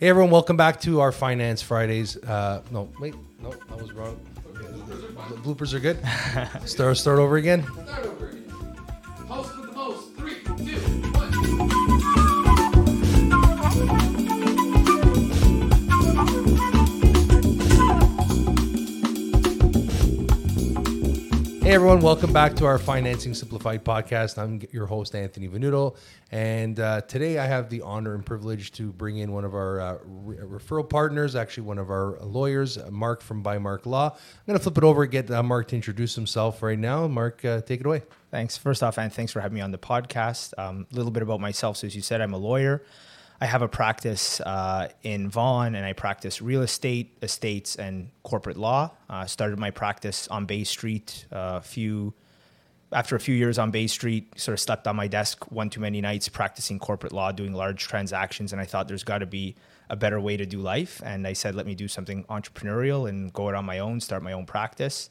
Hey everyone, welcome back to our Finance Fridays. Uh, no, wait, no, that was wrong. The bloopers are good. start start over again. Hey everyone, welcome back to our Financing Simplified podcast. I'm your host Anthony Venuto, and uh, today I have the honor and privilege to bring in one of our uh, re- referral partners, actually one of our lawyers, Marc from ByMark Law. I'm going to flip it over and get uh, Marc to introduce himself right now. Marc, uh, take it away. Thanks. First off, and thanks for having me on the podcast. A um, little bit about myself. So, as you said, I'm a lawyer. I have a practice uh, in Vaughan, and I practice real estate, estates, and corporate law. Uh, started my practice on Bay Street a few. After a few years on Bay Street, sort of slept on my desk one too many nights practicing corporate law, doing large transactions, and I thought there's got to be a better way to do life. And I said, let me do something entrepreneurial and go it on my own, start my own practice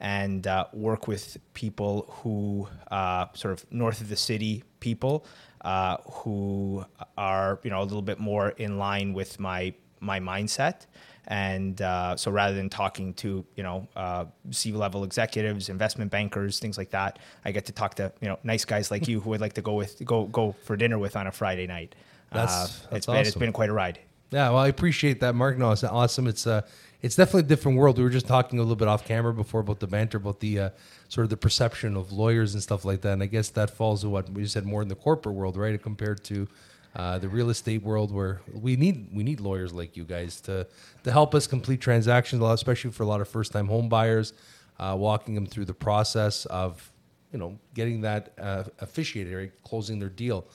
and uh, work with people who uh, sort of north of the city people uh, who are you know a little bit more in line with my my mindset and uh, so rather than talking to you know uh, C level executives, investment bankers, things like that, I get to talk to you know nice guys like you who would like to go with go go for dinner with on a Friday night. That's- Uh, that's it's been it's awesome. been quite a ride. Yeah, well, I appreciate that, Marc. No, it's awesome. It's uh, it's definitely a different world. We were just talking a little bit off camera before about the banter, about the uh, sort of the perception of lawyers and stuff like that. And I guess that falls to what we said more in the corporate world, right, compared to uh, the real estate world, where we need we need lawyers like you guys to to help us complete transactions, a lot- especially for a lot of first time home buyers, uh, walking them through the process of you know getting that uh, officiated, right, closing their deal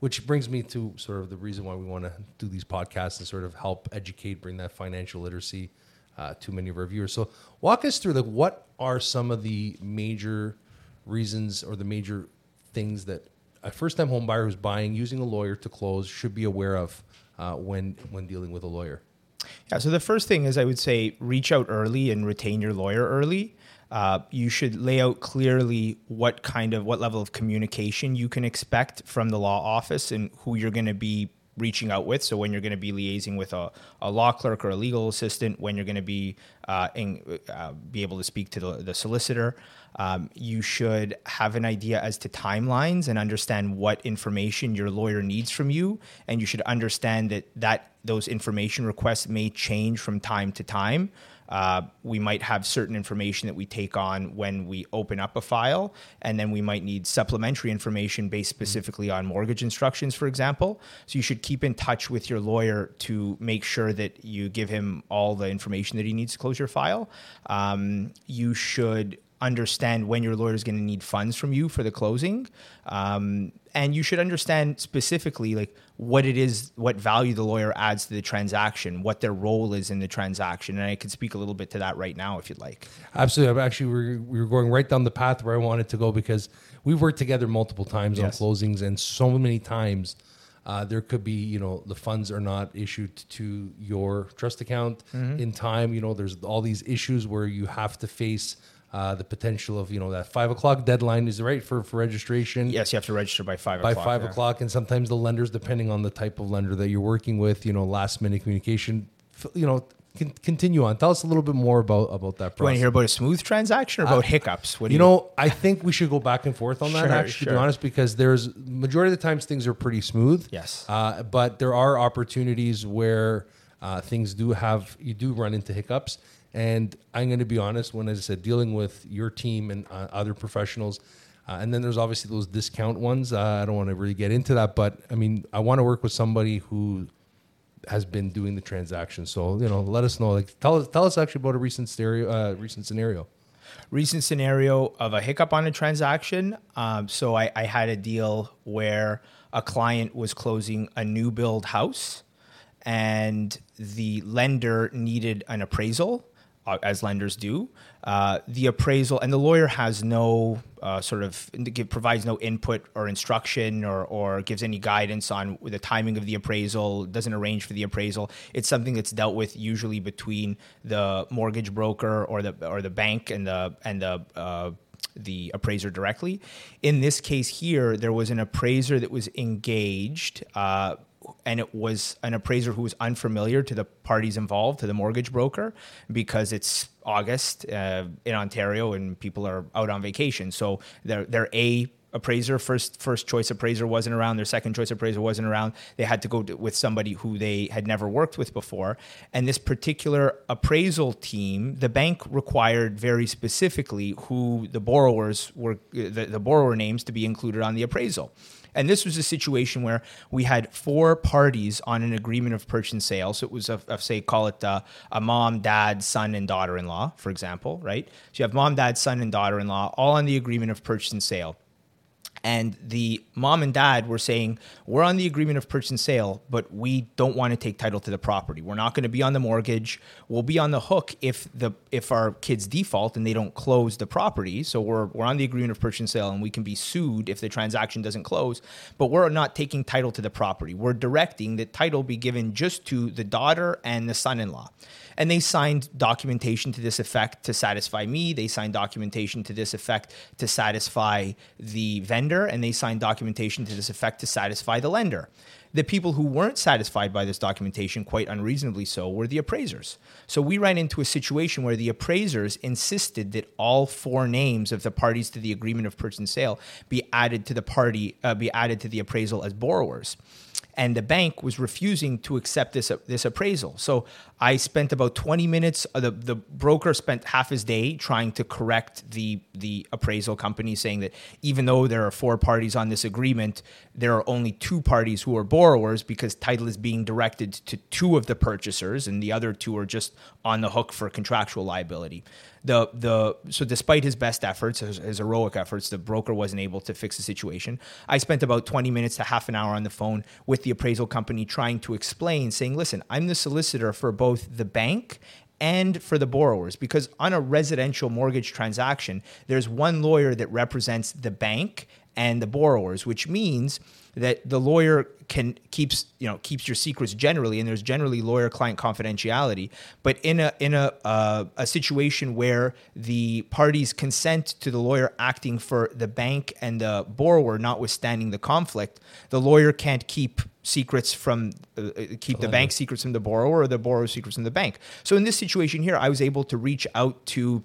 which brings me to sort of the reason why we want to do these podcasts and sort of help educate, bring that financial literacy uh, to many of our viewers. So, walk us through like what are some of the major reasons or the major things that a first-time home buyer who's buying using a lawyer to close should be aware of uh, when when dealing with a lawyer. Yeah. So the first thing is I would say reach out early and retain your lawyer early. Uh, you should lay out clearly what kind of what level of communication you can expect from the law office and who you're going to be reaching out with. So when you're going to be liaising with a, a law clerk or a legal assistant, when you're going to be uh, in, uh, be able to speak to the, the solicitor, um, you should have an idea as to timelines and understand what information your lawyer needs from you, and you should understand that that those information requests may change from time to time. Uh, we might have certain information that we take on when we open up a file, and then we might need supplementary information based specifically on mortgage instructions, for example. So you should keep in touch with your lawyer to make sure that you give him all the information that he needs to close your file. Um, you should understand when your lawyer is going to need funds from you for the closing um, and you should understand specifically like what it is what value the lawyer adds to the transaction what their role is in the transaction and i could speak a little bit to that right now if you'd like Absolutely. I'm Actually, we're, we were going right down the path where I wanted to go because we've worked together multiple times Yes. on closings, and so many times uh, there could be, you know, the funds are not issued to your trust account in time. You know, there's all these issues where you have to face. Uh, the potential of you know that five o'clock deadline is right for for registration yes you have to register by five by o'clock five yeah. o'clock, and sometimes the lenders, depending on the type of lender that you're working with, you know, last minute communication, you know, continue on. Tell us a little bit more about about that you want to process. hear about a smooth transaction or about hiccups what do You know, I think we should go back and forth on that. Sure, actually, to be honest, because there's majority of the times things are pretty smooth. Yes. uh, but there are opportunities where uh, things do have you do run into hiccups. And I'm going to be honest when, as I said, dealing with your team and uh, other professionals. Uh, and then there's obviously those discount ones. Uh, I don't want to really get into that, but I mean, I want to work with somebody who has been doing the transaction. So you know, let us know. Like, tell us, tell us actually about a recent stereo, uh, recent scenario. recent scenario of a hiccup on a transaction. Um, so I, I had a deal where a client was closing a new build house, and the lender needed an appraisal, as lenders do. Uh, the appraisal and the lawyer has no uh, sort of give, provides no input or instruction or, or gives any guidance on the timing of the appraisal. Doesn't arrange for the appraisal. It's something that's dealt with usually between the mortgage broker or the or the bank and the and the uh, the appraiser directly. In this case here, there was an appraiser that was engaged uh, and it was an appraiser who was unfamiliar to the parties involved, to the mortgage broker, because it's August uh, in Ontario and people are out on vacation. So their their A appraiser first first choice appraiser wasn't around their second choice appraiser wasn't around. They had to go to, with somebody who they had never worked with before. And this particular appraisal team the bank required very specifically who the borrowers were the, the borrower names to be included on the appraisal and this was a situation where we had four parties on an agreement of purchase and sale. So it was, a, a say, call it a, a mom, dad, son, and daughter in law, for example, right? So you have mom, dad, son, and daughter in law all on the agreement of purchase and sale and the mom and dad were saying we're on the agreement of purchase and sale but we don't want to take title to the property. We're not going to be on the mortgage. We'll be on the hook if the if our kids default and they don't close the property. So we're, we're on the agreement of purchase and sale and we can be sued if the transaction doesn't close. But we're not taking title to the property. We're directing that title be given just to the daughter and the son-in-law and they signed documentation to this effect to satisfy me. They signed documentation to this effect to satisfy the vendor, and they signed documentation to this effect to satisfy the lender. The people who weren't satisfied by this documentation, quite unreasonably so, were the appraisers. So we ran into a situation where the appraisers insisted that all four names of the parties to the agreement of purchase and sale be added to the party, uh, be added to the appraisal as borrowers and the bank was refusing to accept this this appraisal. So I spent about 20 minutes. Uh, the the broker spent half his day trying to correct the the appraisal company, saying that even though there are four parties on this agreement, there are only two parties who are borrowers because title is being directed to two of the purchasers, and the other two are just on the hook for contractual liability the the so despite his best efforts, his, his, heroic efforts, the broker wasn't able to fix the situation. I spent about 20 minutes to half an hour on the phone with the appraisal company trying to explain, saying, "Listen, I'm the solicitor for both the bank and for the borrowers because on a residential mortgage transaction, there's one lawyer that represents the bank and the borrowers, which means that the lawyer can keeps you know keeps your secrets generally, and there's generally lawyer client confidentiality. But in a in a uh, a situation where the parties consent to the lawyer acting for the bank and the borrower, notwithstanding the conflict, the lawyer can't keep secrets from uh, uh keep the bank secrets from the borrower or the borrower secrets from the bank. So in this situation here, I was able to reach out to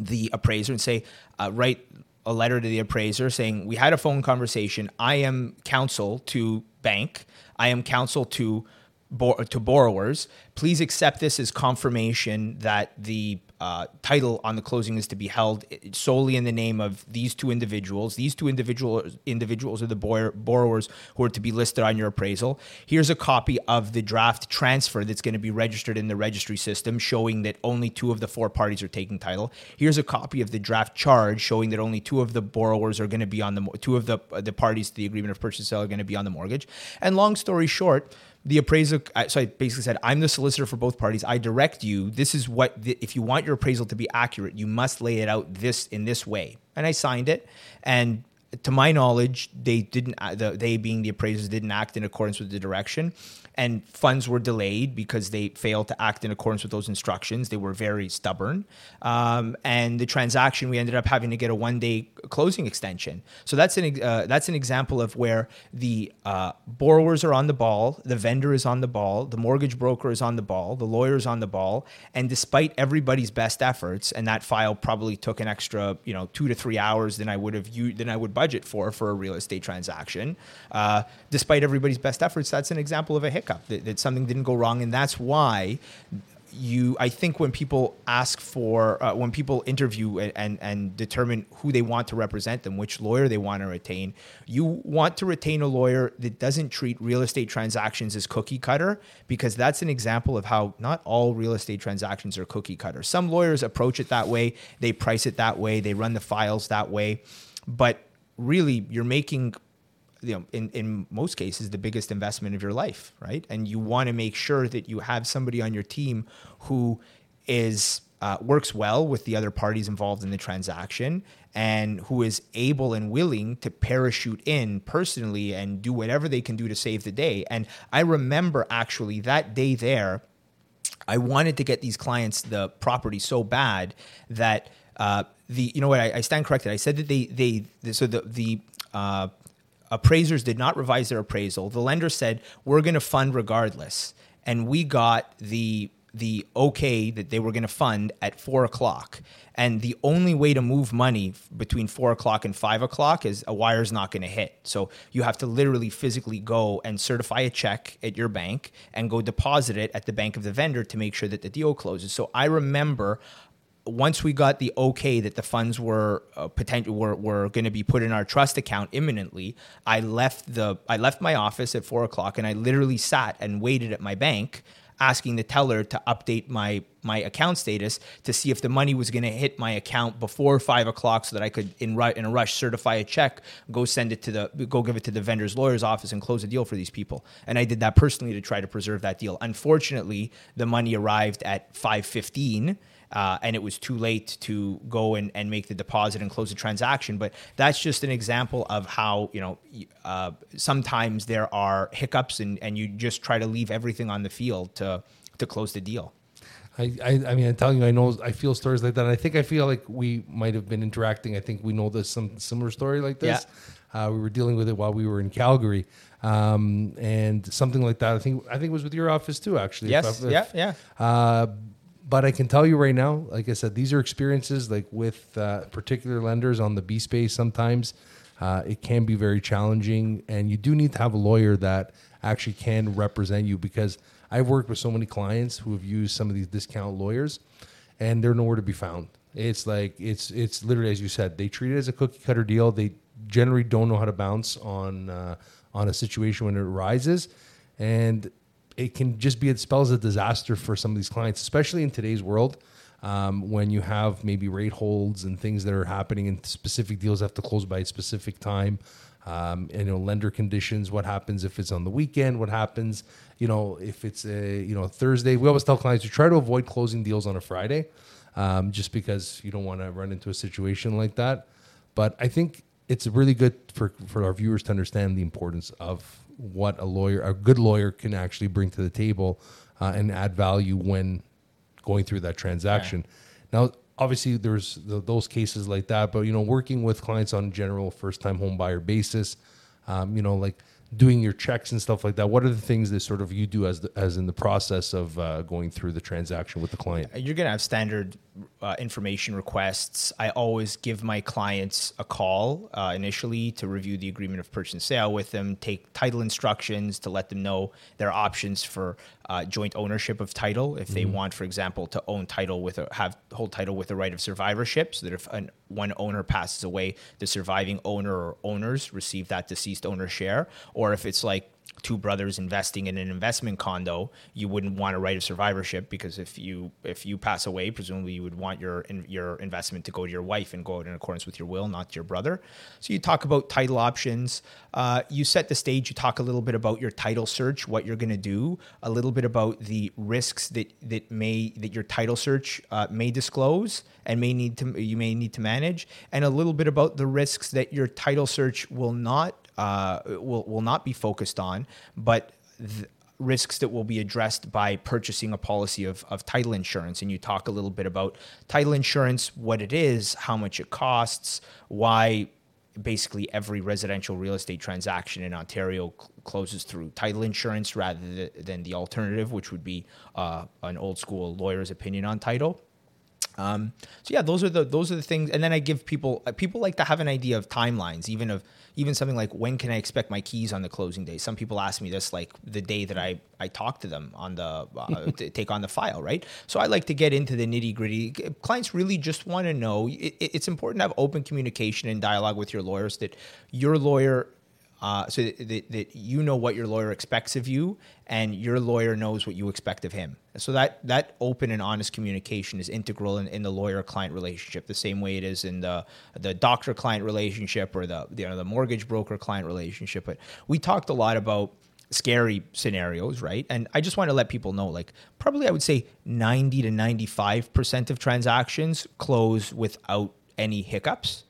the appraiser and say, uh, write a letter to the appraiser saying, We had a phone conversation. I am counsel to bank, I am counsel to, to borrowers. Please accept this as confirmation that the uh, title on the closing is to be held solely in the name of these two individuals. These two individual individuals are the borrowers who are to be listed on your appraisal. Here's a copy of the draft transfer that's going to be registered in the registry system, showing that only two of the four parties are taking title. Here's a copy of the draft charge, showing that only two of the borrowers are going to be on the two of the the parties to the agreement of purchase sale are going to be on the mortgage. And long story short the appraisal so i basically said i'm the solicitor for both parties. I direct you. This is what if you want your appraisal to be accurate you must lay it out this in this way. And i signed it. And to my knowledge, they didn't. Uh, the, they being the appraisers didn't act in accordance with the direction, and funds were delayed because they failed to act in accordance with those instructions. They were very stubborn. Um, and the transaction, we ended up having to get a one day closing extension. So that's an, uh, that's an example of where the uh, borrowers are on the ball, the vendor is on the ball, the mortgage broker is on the ball, the lawyer is on the ball. And despite everybody's best efforts, and that file probably took an extra, you know, two to three hours than I would have u- than I would budget for for a real estate transaction. Uh, despite everybody's best efforts, that's an example of a hiccup hiccup, that, that something didn't go wrong. And that's why you i think when people ask for uh, when people interview and, and, and determine who they want to represent them which lawyer they want to retain you want to retain a lawyer that doesn't treat real estate transactions as cookie cutter because that's an example of how not all real estate transactions are cookie cutter some lawyers approach it that way they price it that way they run the files that way but really you're making you know, in, in most cases, the biggest investment of your life, right? And you want to make sure that you have somebody on your team who is uh, works well with the other parties involved in the transaction and who is able and willing to parachute in personally and do whatever they can do to save the day. And I remember actually that day there, I wanted to get these clients the property so bad that uh, the you know what I, I stand corrected. I said that they they so the the uh, appraisers did not revise their appraisal. The lender said we're going to fund regardless, and we got the the okay that they were going to fund at four o'clock. And the only way to move money between four o'clock and five o'clock is a wire's not going to hit. So you have to literally physically go and certify a check at your bank and go deposit it at the bank of the vendor to make sure that the deal closes. So I remember once we got the okay that the funds were uh, potential were, were going to be put in our trust account imminently, I left the I left my office at four o'clock and I literally sat and waited at my bank, asking the teller to update my my account status to see if the money was going to hit my account before five o'clock, so that I could in in a rush certify a check, go send it to the go give it to the vendor's lawyer's office and close a deal for these people. And I did that personally to try to preserve that deal. Unfortunately, the money arrived at five fifteen uh, and it was too late to go and, and make the deposit and close the transaction. But that's just an example of how, you know, uh, sometimes there are hiccups and, and you just try to leave everything on the field to, to close the deal. I, I, I mean, I'm telling you, I know, I feel stories like that. And I think I feel like we might have been interacting. I think we know there's some similar story like this. Uh, we were dealing with it while we were in Calgary, um, and something like that. I think I think it was with your office too, actually. if Yes. Yeah. Yeah. Uh, but I can tell you right now, like I said, these are experiences like with uh, particular lenders on the B space. Sometimes uh, it can be very challenging, and you do need to have a lawyer that actually can represent you because I've worked with so many clients who have used some of these discount lawyers, and they're nowhere to be found. It's like it's it's literally as you said, they treat it as a cookie cutter deal. They generally don't know how to bounce on uh, on a situation when it arises, and it can just be it spells a disaster for some of these clients, especially in today's world. Um, when you have maybe rate holds and things that are happening and specific deals have to close by a specific time, um, and you know lender conditions, what happens if it's on the weekend, what happens, you know, if it's a you know Thursday. We always tell clients to try to avoid closing deals on a Friday, um, just because you don't want to run into a situation like that. But I think it's really good for for our viewers to understand the importance of what a lawyer, a good lawyer, can actually bring to the table uh, and add value when going through that transaction. Now, obviously, there's th those cases like that, but you know, working with clients on a general first time home buyer basis, um, you know, like doing your checks and stuff like that. What are the things that sort of you do as the, as in the process of uh, going through the transaction with the client? You're going to have standard uh, information requests. I always give my clients a call uh, initially to review the agreement of purchase and sale with them, take title instructions to let them know their options for uh, joint ownership of title. If they want, for example, to own title with a have hold title with a right of survivorship, so that if an, one owner passes away, the surviving owner or owners receive that deceased owner share, or if it's like two brothers investing in an investment condo, you wouldn't want a right of survivorship because if you if you pass away, presumably you would want your your investment to go to your wife and go out in accordance with your will, not your brother. So you talk about title options. Uh, you set the stage. You talk a little bit about your title search, what you're going to do, a little bit about the risks that that may that your title search uh, may disclose and may need to you may need to manage, and a little bit about the risks that your title search will not uh, will will not be focused on, but th- risks that will be addressed by purchasing a policy of, of title insurance. And you talk a little bit about title insurance, what it is, how much it costs, why basically every residential real estate transaction in Ontario cl- closes through title insurance rather th- than the alternative, which would be uh, an old school lawyer's opinion on title. Um, so yeah, those are the those are the things, and then I give people uh, people like to have an idea of timelines, even of even something like when can I expect my keys on the closing day. Some people ask me this like the day that I I talk to them on the uh, to take on the file, right? So I like to get into the nitty gritty. Clients really just want to know. It, it's important to have open communication and dialogue with your lawyers that your lawyer uh, so that, that, that you know what your lawyer expects of you and your lawyer knows what you expect of him. So that that open and honest communication is integral in, in the lawyer client relationship the same way it is in the the doctor client relationship or the you know the mortgage broker client relationship. But we talked a lot about scary scenarios right? And i just want to let people know like probably i would say 90 to 95% of transactions close without any hiccups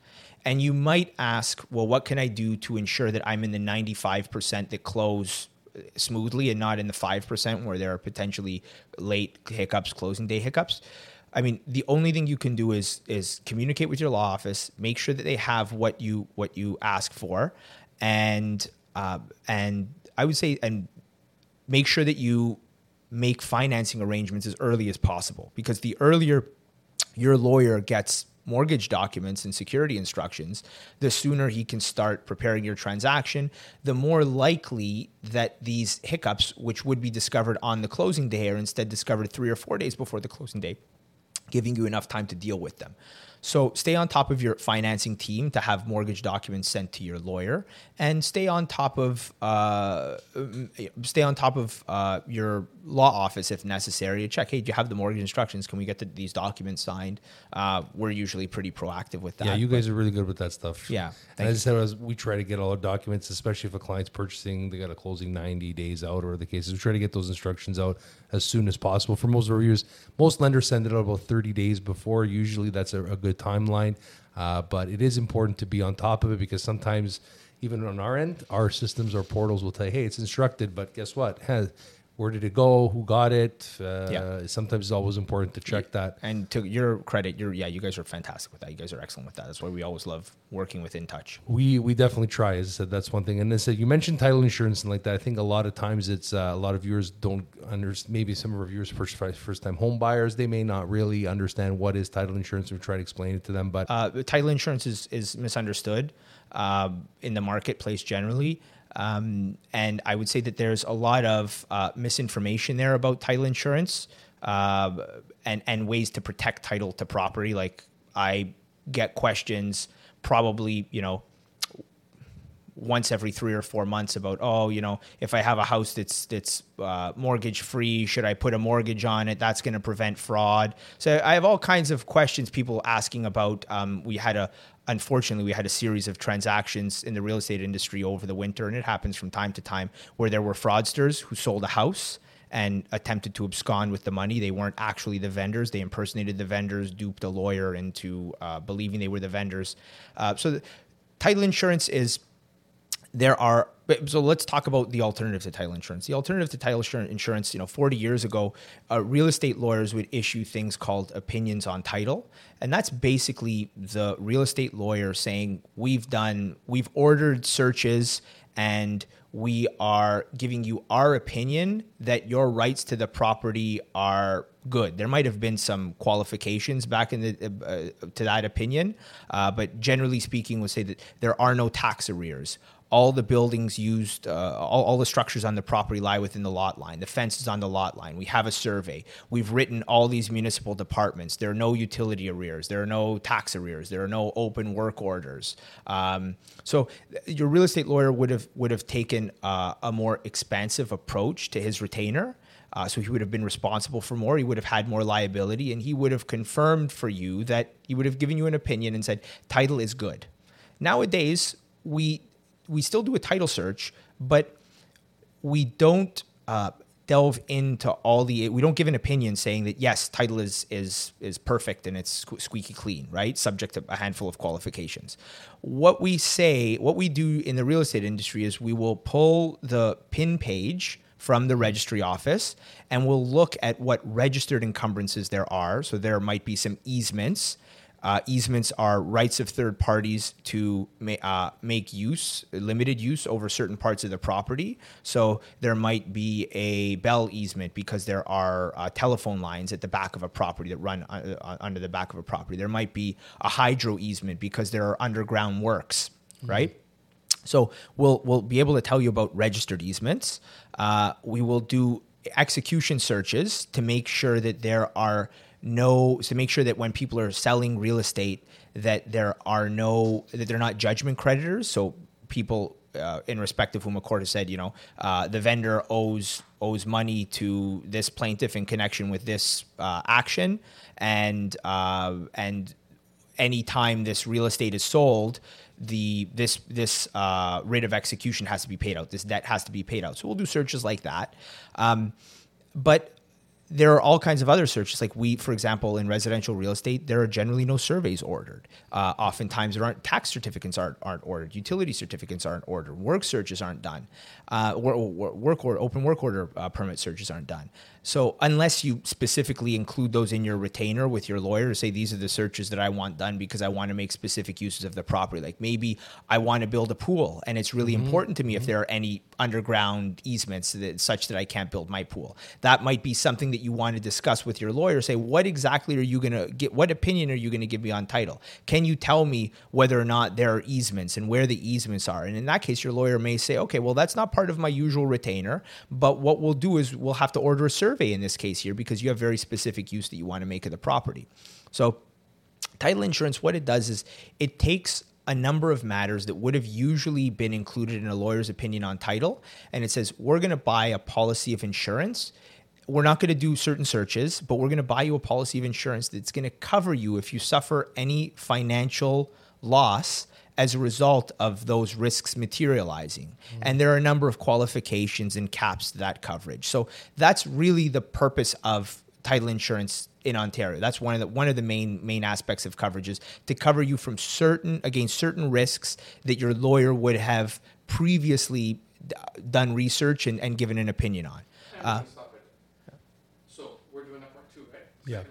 and you might ask, well, what can I do to ensure that I'm in the 95% that close smoothly and not in the 5% where there are potentially late hiccups, closing day hiccups? I mean, the only thing you can do is is communicate with your law office, make sure that they have what you what you ask for, and uh, and I would say and make sure that you make financing arrangements as early as possible because the earlier your lawyer gets mortgage documents and security instructions, the sooner he can start preparing your transaction, the more likely that these hiccups, which would be discovered on the closing day, are instead discovered three or four days before the closing day, giving you enough time to deal with them. So stay on top of your financing team to have mortgage documents sent to your lawyer, and stay on top of uh, stay on top of uh, your law office if necessary to check. Hey, do you have the mortgage instructions? Can we get the, these documents signed? Uh, we're usually pretty proactive with that. Yeah, you guys are really good with that stuff. Yeah, And as I said, we try to get all our documents, especially if a client's purchasing, they got a closing 90 days out or the cases. We try to get those instructions out as soon as possible. For most reviewers, most lenders send it out about 30 days before. Usually that's a, a good timeline. Uh, but it is important to be on top of it because sometimes, even on our end, our systems or portals will you, hey, it's instructed, but guess what? Where did it go? Who got it? Uh, Yeah. Sometimes it's always important to check that. And to your credit, you're yeah, you guys are fantastic with that. You guys are excellent with that. That's why we always love working with InTouch. We we definitely try. As I said, that's one thing. And then said you mentioned title insurance and like that. I think a lot of times it's uh, a lot of viewers don't understand. Maybe some of our viewers first first time home buyers they may not really understand what is title insurance. We try to explain it to them, but uh, title insurance is is misunderstood um, in the marketplace generally. Um, and I would say that there's a lot of uh, misinformation there about title insurance uh, and and ways to protect title to property. Like I get questions probably you know once every three or four months about oh you know if I have a house that's that's uh, mortgage free should I put a mortgage on it that's going to prevent fraud so I have all kinds of questions people asking about um, we had a unfortunately we had a series of transactions in the real estate industry over the winter and it happens from time to time where there were fraudsters who sold a house and attempted to abscond with the money. They weren't actually the vendors. They impersonated the vendors, duped a lawyer into uh, believing they were the vendors. Uh, so, the, title insurance is there are so let's talk about the alternative to title insurance the alternative to title insurance you know 40 years ago uh, real estate lawyers would issue things called opinions on title and that's basically the real estate lawyer saying we've done we've ordered searches and we are giving you our opinion that your rights to the property are good. There might have been some qualifications back in the uh, to that opinion, uh, but generally speaking, we'll say that there are no tax arrears. All the buildings used, uh, all, all the structures on the property lie within the lot line. The fence is on the lot line. We have a survey. We've written all these municipal departments. There are no utility arrears. There are no tax arrears. There are no open work orders. Um, so your real estate lawyer would have would have taken uh, a more expansive approach to his retainer. Uh, so he would have been responsible for more. He would have had more liability, and he would have confirmed for you that he would have given you an opinion and said title is good. Nowadays, we we still do a title search, but we don't uh, delve into all the. We don't give an opinion saying that yes, title is is is perfect and it's squeaky clean, right? Subject to a handful of qualifications. What we say, what we do in the real estate industry is we will pull the pin page from the registry office and we'll look at what registered encumbrances there are. So there might be some easements. Uh, easements are rights of third parties to ma- uh, make use, limited use over certain parts of the property. So there might be a bell easement because there are uh, telephone lines at the back of a property that run uh, under the back of a property. There might be a hydro easement because there are underground works, right? So we'll we'll be able to tell you about registered easements. Uh, we will do execution searches to make sure that there are no to make sure that when people are selling real estate that there are no that they're not judgment creditors. So people uh, in respect of whom a court has said, you know, uh, the vendor owes owes money to this plaintiff in connection with this uh, action, and uh, and anytime this real estate is sold, the this this uh, rate of execution has to be paid out. This debt has to be paid out. So we'll do searches like that. Um, but there are all kinds of other searches. Like we, for example, in residential real estate, there are generally no surveys ordered. Uh, oftentimes, there aren't tax certificates aren't, aren't ordered. Utility certificates aren't ordered. Work searches aren't done. Uh, work, work order, open work order uh, permit searches aren't done. So unless you specifically include those in your retainer with your lawyer, to say these are the searches that I want done because I want to make specific uses of the property. Like maybe I want to build a pool, and it's really important to me if there are any underground easements that, such that I can't build my pool. That might be something that you want to discuss with your lawyer. Say what exactly are you going to get? What opinion are you going to give me on title? Can you tell me whether or not there are easements and where the easements are? And in that case, your lawyer may say, okay, well that's not part of my usual retainer, but what we'll do is we'll have to order a survey in this case here because you have very specific use that you want to make of the property. So, title insurance, what it does is it takes a number of matters that would have usually been included in a lawyer's opinion on title, and it says, we're going to buy a policy of insurance. We're not going to do certain searches, but we're going to buy you a policy of insurance that's going to cover you if you suffer any financial loss as a result of those risks materializing. Mm-hmm. And there are a number of qualifications and caps to that coverage. So that's really the purpose of title insurance in Ontario. That's one of the one of the main main aspects of coverage is to cover you from certain against certain risks that your lawyer would have previously d- done research and, and given an opinion on. Uh, we can stop it. So we're doing a part two, right? Yeah.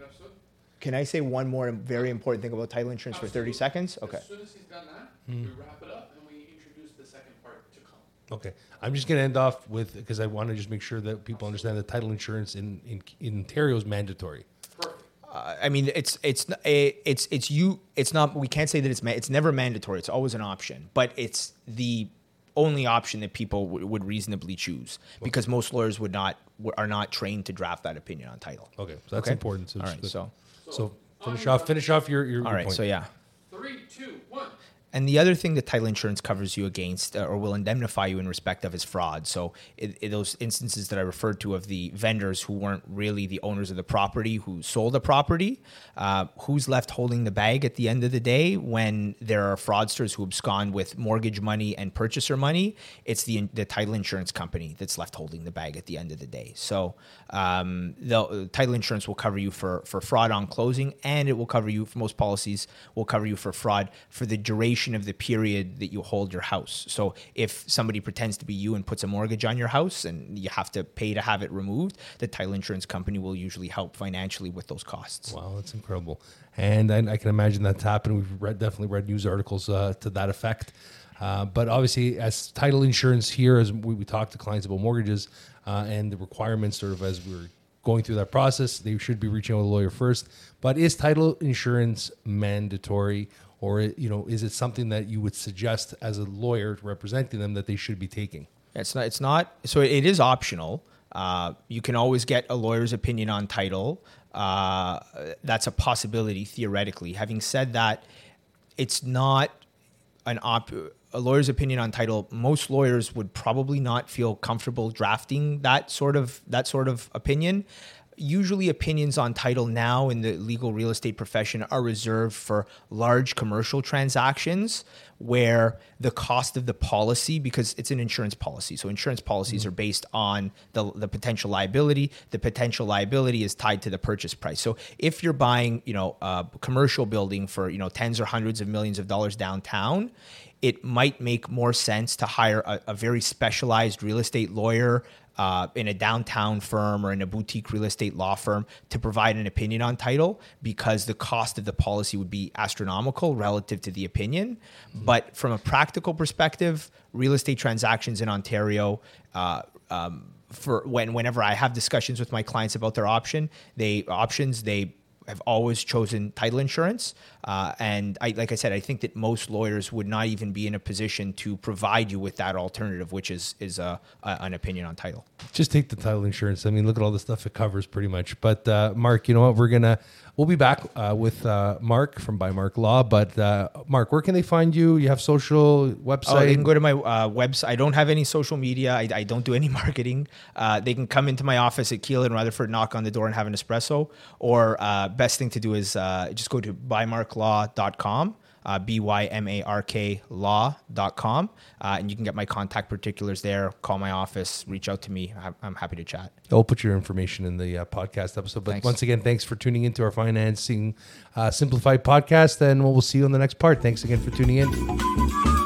Can I say one more very important thing about title insurance for 30 seconds? Okay. As soon as he's done that, Hmm. we wrap it up and we introduce the second part to come. Okay, I'm just going to end off with because I want to just make sure that people understand that title insurance in in, in Ontario is mandatory. Perfect. Uh, I mean, it's it's it's it's you. It's not. We can't say that it's ma- it's never mandatory. It's always an option, but it's the only option that people w- would reasonably choose because most lawyers would not w- are not trained to draft that opinion on title. Okay, so that's Okay. important. So, All right, just- so so finish off finish off your your, all your right, point. so yeah. Three, two, one. And the other thing that title insurance covers you against uh, or will indemnify you in respect of is fraud. So, in, in those instances that I referred to of the vendors who weren't really the owners of the property who sold the property, uh, who's left holding the bag at the end of the day when there are fraudsters who abscond with mortgage money and purchaser money? It's the the title insurance company that's left holding the bag at the end of the day. So, um, the uh, title insurance will cover you for for fraud on closing, and it will cover you for most policies will cover you for fraud for the duration of the period that you hold your house. So if somebody pretends to be you and puts a mortgage on your house and you have to pay to have it removed, the title insurance company will usually help financially with those costs. Wow, that's incredible. And I, I can imagine that's happened. We've read definitely read news articles uh, to that effect. Uh, but obviously, as title insurance here, as we, we talk to clients about mortgages uh, and the requirements, sort of as we're going through that process, they should be reaching out to a lawyer first. But is title insurance mandatory, or you know, is it something that you would suggest as a lawyer representing them that they should be taking? It's not. It's not. So it is optional. Uh, you can always get a lawyer's opinion on title. Uh, that's a possibility theoretically. Having said that, it's not an op. A lawyer's opinion on title. Most lawyers would probably not feel comfortable drafting that sort of that sort of opinion. Usually, opinions on title now in the legal real estate profession are reserved for large commercial transactions where the cost of the policy, because it's an insurance policy, so insurance policies mm-hmm. are based on the, the potential liability. The potential liability is tied to the purchase price. So if you're buying, you know, a commercial building for you know tens or hundreds of millions of dollars downtown, it might make more sense to hire a, a very specialized real estate lawyer uh, in a downtown firm or in a boutique real estate law firm to provide an opinion on title because the cost of the policy would be astronomical relative to the opinion. But from a practical perspective, real estate transactions in Ontario, uh, um, for when whenever I have discussions with my clients about their option, they options they have always chosen title insurance. Uh, and I, like I said, I think that most lawyers would not even be in a position to provide you with that alternative, which is is a, a, an opinion on title. just take the title insurance. I mean, look at all the stuff it covers pretty much. But uh, Marc, you know what? We're gonna we'll be back uh, with uh, Marc from ByMark Law. But uh, Marc, where can they find you? You have social website. Oh, they can go to my uh, website. I don't have any social media. I, I don't do any marketing. Uh, they can come into my office at Keele and Rutherford, knock on the door, and have an espresso. Or uh, best thing to do is uh, just go to bymarklaw.com. Uh, B-Y-M-A-R-K law.com. Uh, and you can get my contact particulars there. Call my office, reach out to me. I'm, I'm happy to chat. I'll put your information in the uh, podcast episode. But Thanks. once again, thanks for tuning into our financing uh, simplified podcast, and we'll see you on the next part. Thanks again for tuning in.